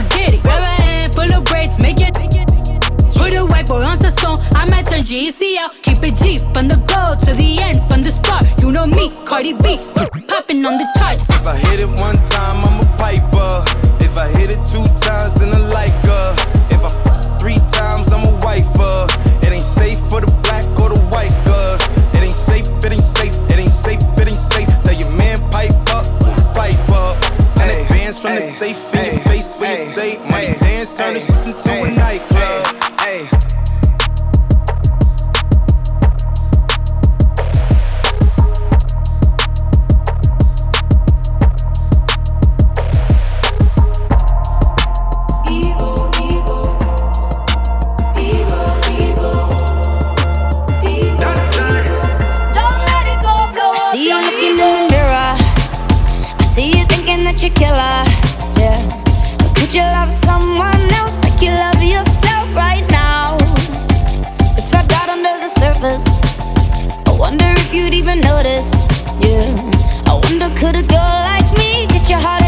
just did it. Grab a hand full of braids, make it. Put a white boy on the song. I might turn GEC out. Keep it G from the go to the end, from the start. You know me, Cardi B, popping on the charts. If I hit it one time, I'm a piper. If I hit it two times, then I like it. surface. I wonder if you'd even notice. Yeah, I wonder could a girl like me get your heart?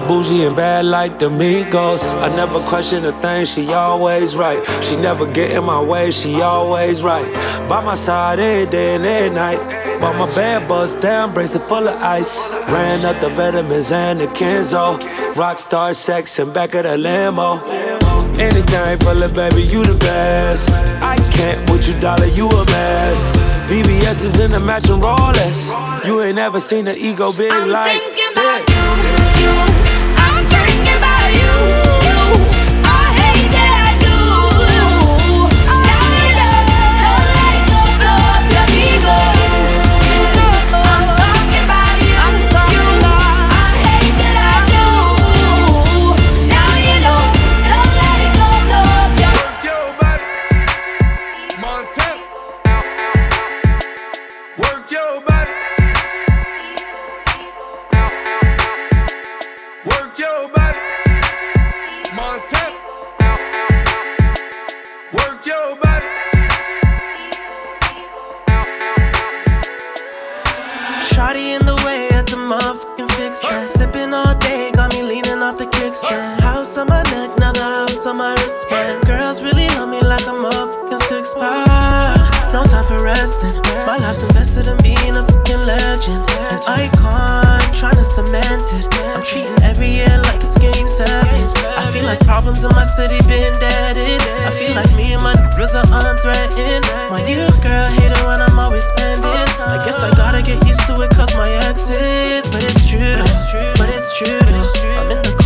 be bougie and bad like the I never question a thing, she always right. She never get in my way, she always right. By my side every day and every night. Bought my bad bust down, bracelet full of ice. Ran up the vitamins and the Kenzo. Rockstar sex in back of the limo. Anything for the baby, you the best. I can't with you, dollar, you a mess. VVS is in the matching Rolex. You ain't never seen an ego big I'm like. Thinking about you, you. expire. No time for resting. My life's invested in being a fucking legend. An icon, trying to cement it. I'm treating every year like it's game seven. I feel like problems in my city been deaded. I feel like me and my niggas are unthreatened. My new girl hated when I'm always spending. I guess I gotta get used to it cause my ex is. But it's true. But it's true. I'm in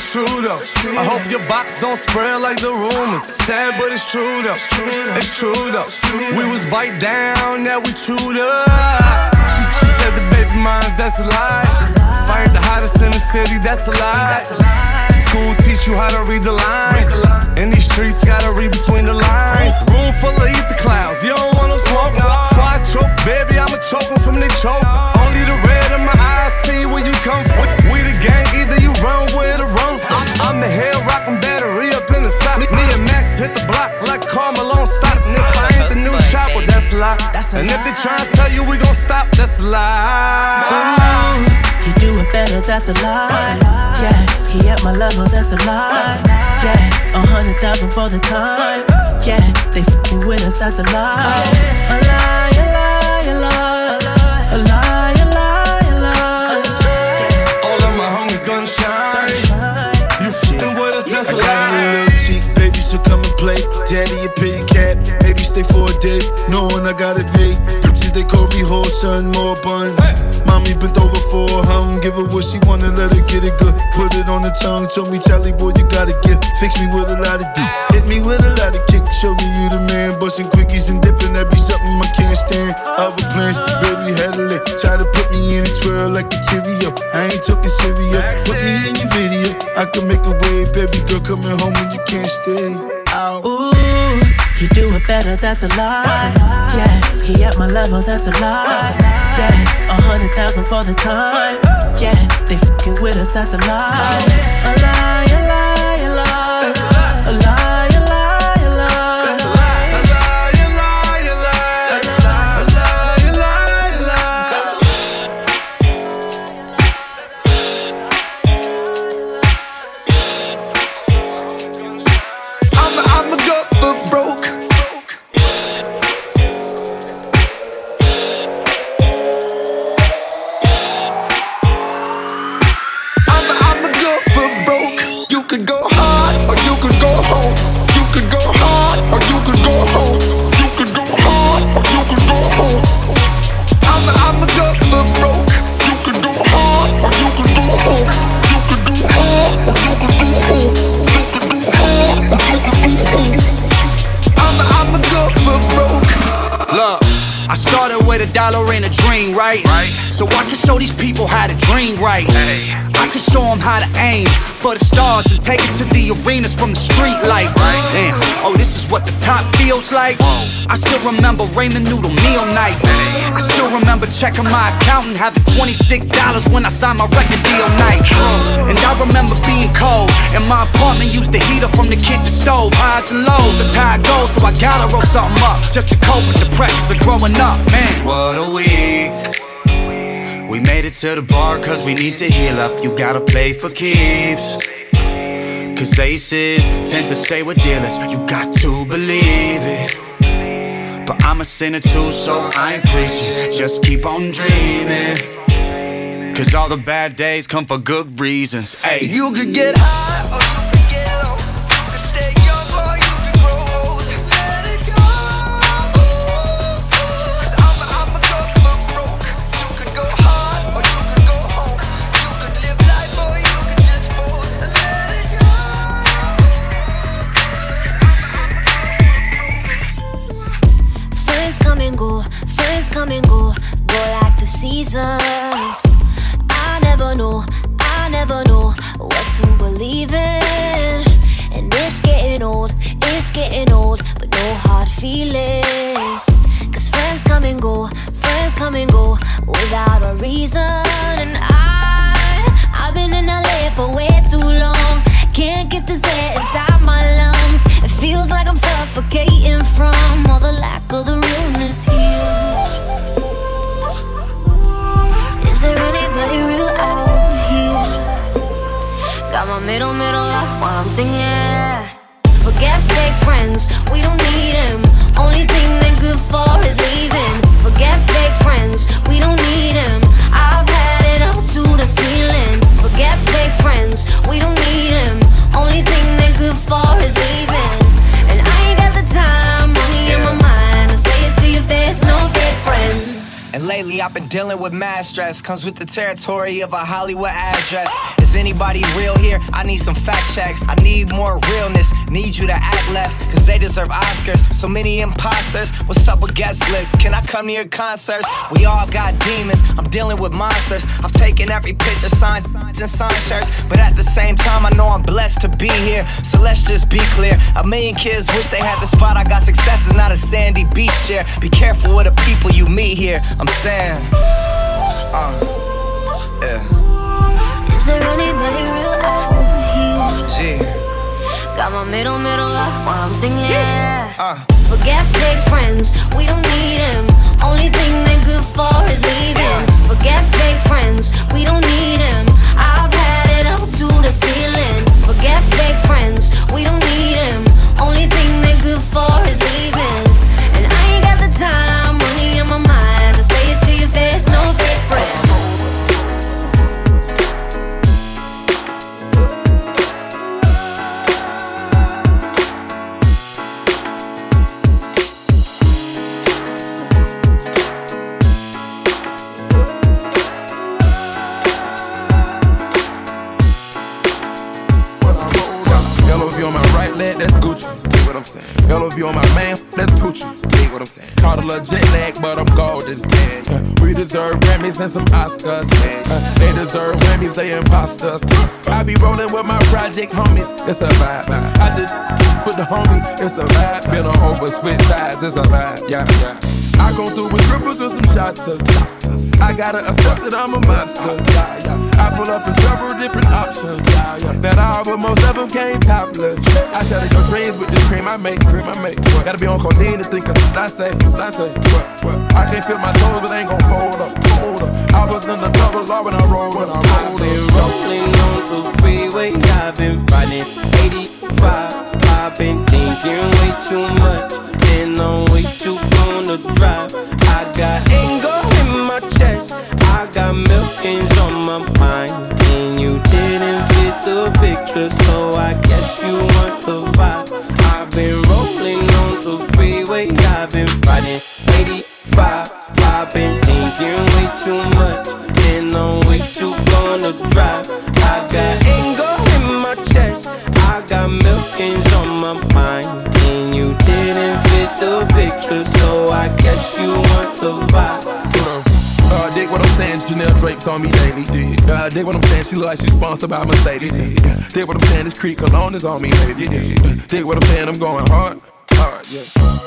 It's, true though. I hope your box don't spread like the rumors. Sad, but it's true though. It's true though. We was bite down, now we chewed up. She, she said the baby minds, that's a lie. Fired the hottest in the city, that's a lie. School teach you how to read the lines. In these streets, gotta read between the lines. Room full of ether clouds, you don't wanna smoke. Before I choke, baby, I'ma choke from the choke. Only the red in my eyes see where you come from. We the gang, either run with run from. I'm the hell rockin' battery up in the side. Me and Max hit the block like Carmelo stop. And if I ain't the new chopper, that's a lie. And if they try to tell you we gon' stop, that's a lie. Ooh, he do it better, that's a lie. Yeah, he at my level, that's a lie. Yeah, a hundred thousand for the time. Yeah, they fucking with us, that's. A lie, a lie, come and play. Daddy, pay your cap, maybe stay for a day. Knowing I got it made. Whole son, more buns. Mommy bent over for her hum, give her what she wanna, let her get it good. Put it on the tongue, told me, Charlie boy, you gotta get. Fix me with a lot of dick, hit me with a lot of kick. Show me you the man, busting quickies and dipping, that be something I can't stand. Other plans, had a lick. Try to put me in a twirl like a Cheerio. I ain't talking serious. Put me in your video, I can make a wave, baby girl coming home when you can't stay. Out. Ooh, he do it better, that's a lie. Yeah, he at my level, that's a lie. Yeah, a hundred thousand for the time. Yeah, they fucking with us, that's a lie. A lie, right? Right. So I can show these people how to dream right. I can show them how to aim for the stars and take it to the arenas from the street lights. Damn, oh, this is what the top feels like. I still remember ramen noodle meal nights. I still remember checking my account and having $26 when I signed my record deal night. And I remember being cold, and my apartment used the heater from the kitchen stove. Highs and lows, that's how it goes, so I gotta roll something up just to cope with the pressures of growing up, man. What a week. We made it to the bar cause we need to heal up. You gotta play for keeps. Cause aces tend to stay with dealers. You got to believe it. But I'm a sinner too, so I ain't preaching. Just keep on dreaming. Cause all the bad days come for good reasons. Hey, You could get high come and go, go like the seasons. I never know, I never know what to believe in. And it's getting old, it's getting old, but no hard feelings. Cause friends come and go, friends come and go without a reason. And I, I've been in LA for way too long. Can't get this air inside my lungs. It feels like I'm suffocating from middle, middle life while I'm singing. Forget fake friends, we don't need And lately I've been dealing with mad stress. Comes with the territory of a Hollywood address. Is anybody real here? I need some fact checks. I need more realness. Need you to act less, cause they deserve Oscars. So many imposters. What's up with guest lists? Can I come to your concerts? We all got demons. I'm dealing with monsters. I've taken every picture, signed and signed shirts. But at the same time, I know I'm blessed to be here. So let's just be clear. A million kids wish they had the spot. I got success is not a sandy beach chair. Be careful with the people you meet here. I'm saying, uh, yeah. Is there anybody real out here? Gee, Got my middle, middle life while I'm singing. uh. Forget fake friends, we don't need them. Only thing they're good for is leaving. Forget fake friends, we don't need them. I've had it up to the ceiling. Forget fake and some Oscars. Uh, deserve Grammys, they imposters. I be rolling with my project homies, it's a vibe. I just put the homie, it's a vibe. Been on over, switch sides, it's a vibe. Yeah, yeah. I go through with triples and some shotters. I gotta accept that I'm a monster. Yeah, yeah. I pull up in several different options. Yeah, yeah. That all, but most of them came topless. I shatter your dreams with this cream I make, cream I make. What? Gotta be on codeine to think of what I say, what I say. What, what? I can't feel my toes, but ain't gon' fold up, fold up. I was in the double law when I rolled, I rolled. been rolling on the freeway, I've been riding 85. I've been thinking way too much, way too drive. I got anger in my chest, I got millions on my mind, and you didn't fit the picture, so I guess you want the vibe. I've been rolling on the freeway, I've been riding 85. I've been thinking way too much, and I'm way too gonna drive. I got anger in my chest, I got millions on my mind, and you didn't fit the picture, so I guess you want the vibe. Uh, uh dig what I'm saying? Chanel drapes on me daily. Yeah, uh, dig what I'm saying? She look like she's sponsored by Mercedes. Yeah. Dig what I'm saying? This creek alone is on me, baby. Yeah. Uh, dig what I'm saying? I'm going hard. Yeah.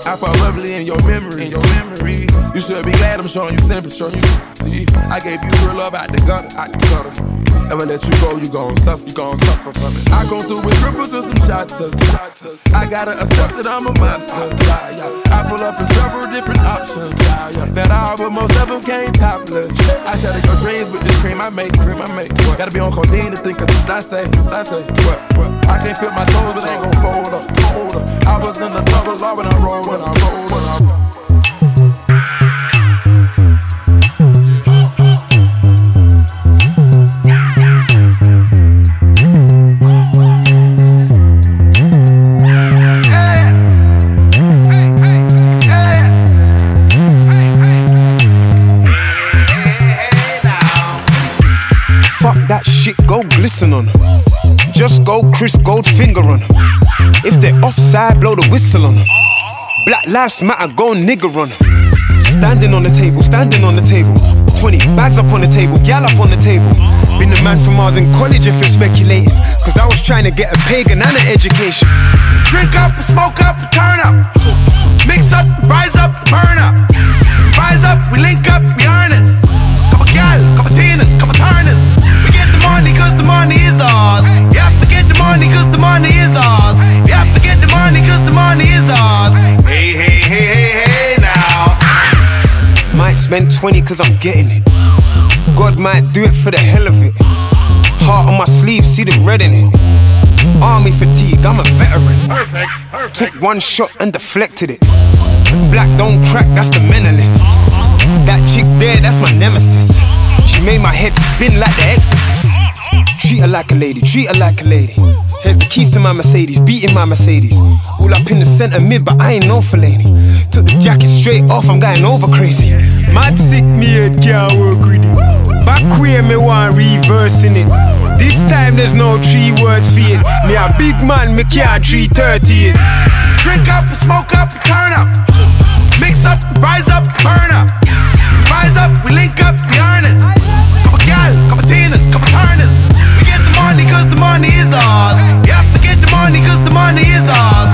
I fall lovely in your memory. In your memory. You should be glad I'm showing you you sympathy. I gave you real love out the gutter. Out the gutter. Ever let you go, you gon' suffer. You gon' suffer from it. I go through with cripples and some shots. I gotta accept that I'm a monster. I pull up in several different options. That I but most of them came topless. I shatter your dreams with this cream I make. Cream I make. What? Gotta be on codeine to think of this. I say, I say, what, what? I can't feel my toes, but they ain't gon' fold up, fold up. I was in the Fuck that shit, go glisten on. Just go Chris Goldfinger on. If they're offside, blow the whistle on 'em. Black lives matter, go nigger on 'em. Standing on the table, standing on the table. 20 bags up on the table, gal up on the table. Been the man from Mars in college if you're speculating. Cause I was trying to get a pagan and an education. Drink up, smoke up, turn up. Mix up, rise up, burn up. Rise up, we link up, we honest. Couple gal, couple tinas, couple turners. We get the money cause the money is ours. Yeah, forget the money cause the money is ours. Yeah, forget the money cause the money is ours. Hey, hey, hey, hey, hey, now. Might spend 20 cause I'm getting it. God might do it for the hell of it. Heart on my sleeve, see the red in it. Army fatigue, I'm a veteran. perfect Took one shot and deflected it. Black don't crack, that's the mentally. That chick there, that's my nemesis. She made my head spin like the exorcist. Treat her like a lady, treat her like a lady. Here's the keys to my Mercedes, beating my Mercedes. All up in the center mid, but I ain't no lady. Took the jacket straight off, I'm going over crazy. Mad sick, can't work it. Back where me want reversing it. This time there's no three words for it. Me a big man, me can't 330 it. Drink up, smoke up, turn up. Mix up, rise up, burn up. Rise up, we link up, we honest. Couple gal, couple tinas, couple turners. Money is ours.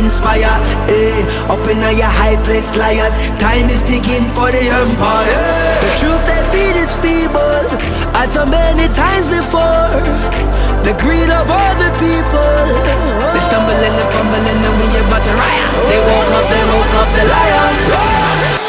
Inspire. Eh, up in your high place, liars. Time is ticking for the empire. The truth they feed is feeble, as so many times before. The greed of all the people. They stumble and they fumble and we about to riot. They woke up, they woke up the lions.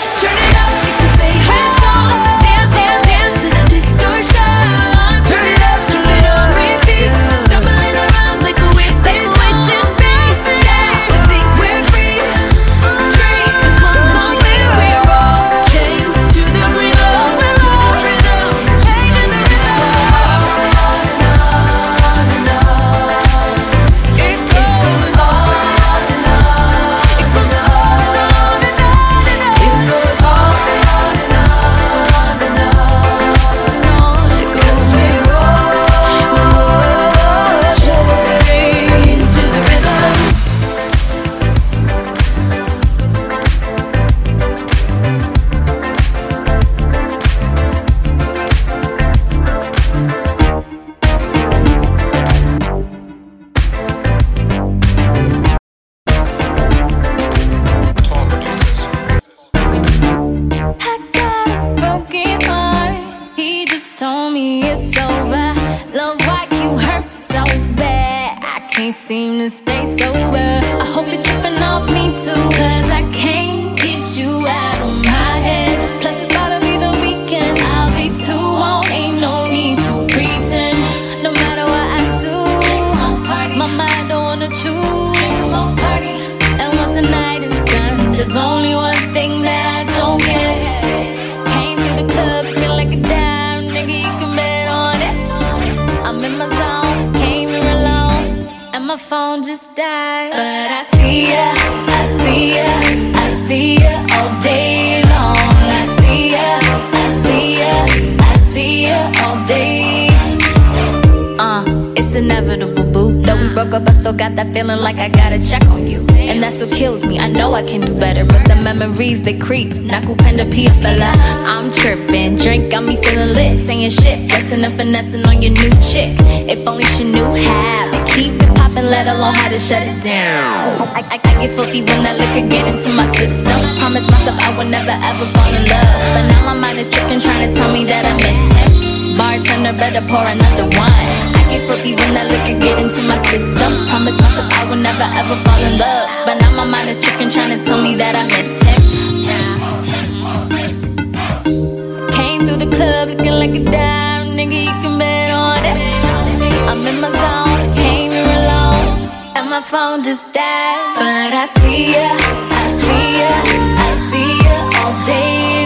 Broke up, I still got that feeling like I gotta check on you. And that's what kills me. I know I can do better, but the memories they creep. Nakupenda pia fella. I'm tripping. Drink got me feeling lit. Saying shit, flexing and finessing on your new chick. If only she knew how to keep it popping, let alone how to shut it down. I, I, get filthy when that liquor get into my system. Promise myself I would never ever fall in love. But now my mind is tripping, trying to tell me that I miss him. Bartender better pour another wine. I get filthy when that liquor get into my system. Promise myself I will never ever fall in love. But now my mind is tripping, trying to tell me that I miss him. Came through the club looking like a dime, nigga, you can bet on it. I'm in my zone, came here alone, and my phone just died. But I see ya, I see ya, I see ya all day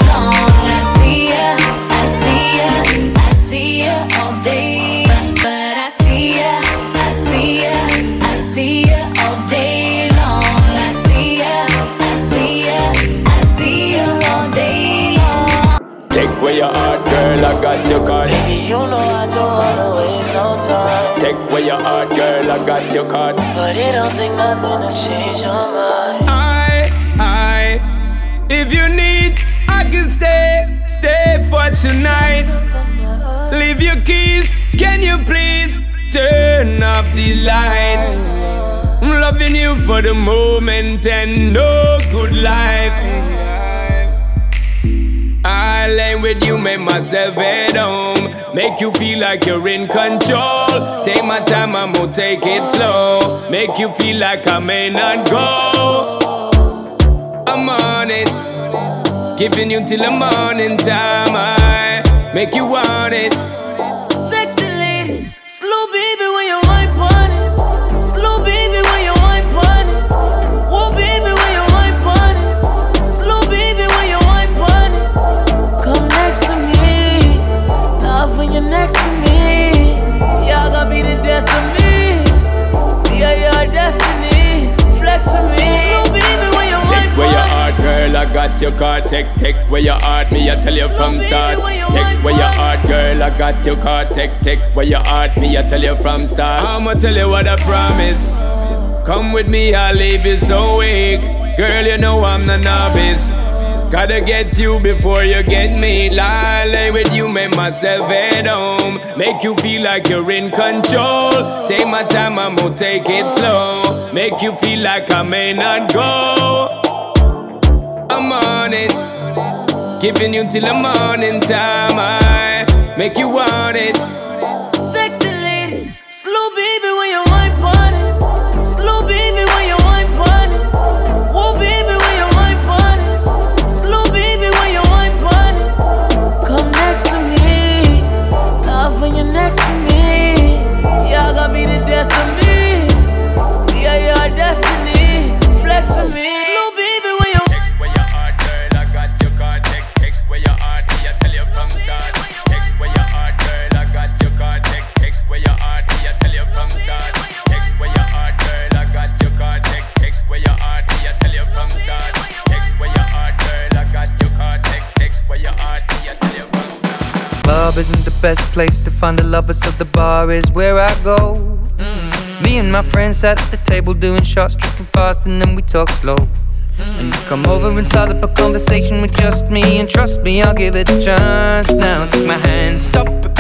girl, I your card. Baby, you know I don't wanna waste no time. Take away your heart, girl, I got your card. But it don't take nothing to change your mind. I, I, if you need, I can stay, stay for tonight. Leave your keys, can you please turn off the lights? I'm loving you for the moment and no good life. With you, make myself at home. Make you feel like you're in control. Take my time, I'm gonna take it slow. Make you feel like I may not go. I'm on it. Giving you till the morning time. I make you want it. Got your card. Take, take where your heart, me, I tell you from start. Take where your heart, girl, I got your card. Take, take where your heart, me, I tell you from start. I'ma tell you what I promise. Come with me, I'll leave you so weak. Girl, you know I'm the novice. Gotta get you before you get me. Lay with you, make myself at home. Make you feel like you're in control. Take my time, I'm gonna take it slow. Make you feel like I may not go. It. Giving you till the morning time. I make you want it. Sexy ladies, slow baby when you Club isn't the best place to find a lover, so the bar is where I go. Me and my friends sat at the table doing shots, drinking fast, and then we talk slow. And you come over and start up a conversation with just me, and trust me, I'll give it a chance. Now take my hand, stop it,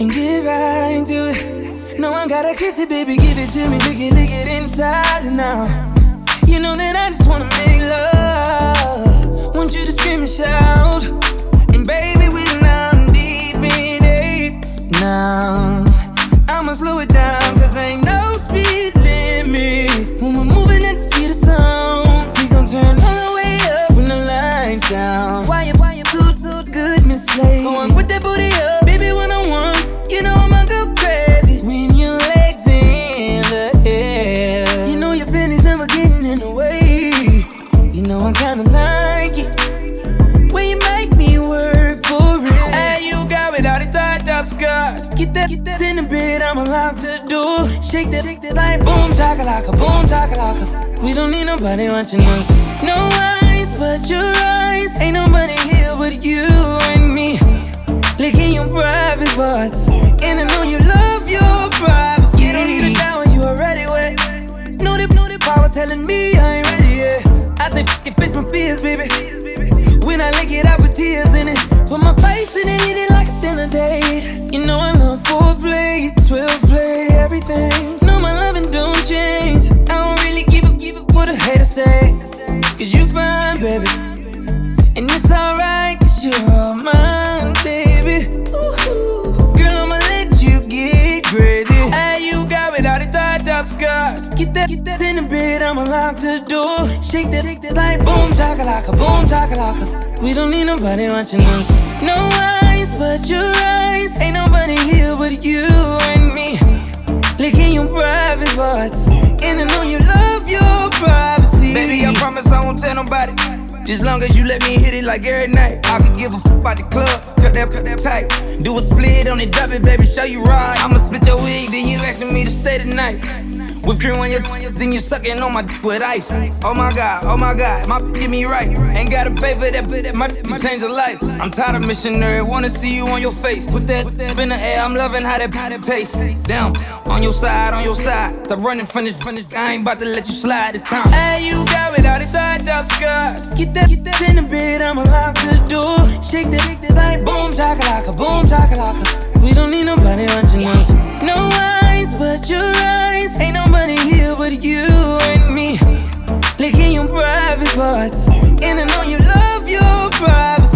And get right to it. No, I gotta kiss it, baby, give it to me, lick it, lick it inside out. You know that I just wanna make love. Want you to scream and shout. And baby, we now deep in it now. I'ma slow it Get that, get that in the bed, I'ma lock the door. Shake that, shake that like boom chakalaka, boom chakalaka. We don't need nobody watching us. No eyes but your eyes. Ain't nobody here but you and me. Licking your private parts. And I know you love your privacy. You don't need a shower, you already wet. Know the, know the power telling me I ain't ready yet. I say, it fix my fears, baby. When I lick it, I put tears in it. Put my face in it, skirt. Get that, get that in the bed, I'ma lock the door. Shake that, shake that like boom chakalaka, boom chakalaka. We don't need nobody watching us. No eyes but your eyes. Ain't nobody here but you and me. Licking your private parts. And I know you love your privacy. Baby, I promise I won't tell nobody. Just long as you let me hit it like every night. I could give a fuck about the club, cut that, cut that tight. Do a split on it, drop it, baby, show you right. I'ma split your wig, then you asking me to stay tonight. Whip cream on your, then you sucking on my dick with ice. Oh my god, oh my god, my get me right. Ain't gotta pay for that, but that my change a life. I'm tired of missionary, wanna see you on your face. Put that, in the air, I'm loving how that, how tastes. Down, on your side, on your side. Stop running this, from. I ain't about to let you slide this time. Hey, you got without a tied up skirt. Get that, get that in the bed, I'ma lock the door. Shake that, shake that like boom chakalaka, boom chakalaka. We don't need nobody watching us. No eyes but your eyes. Ain't nobody here but you and me. Licking your private parts. And I know you love your private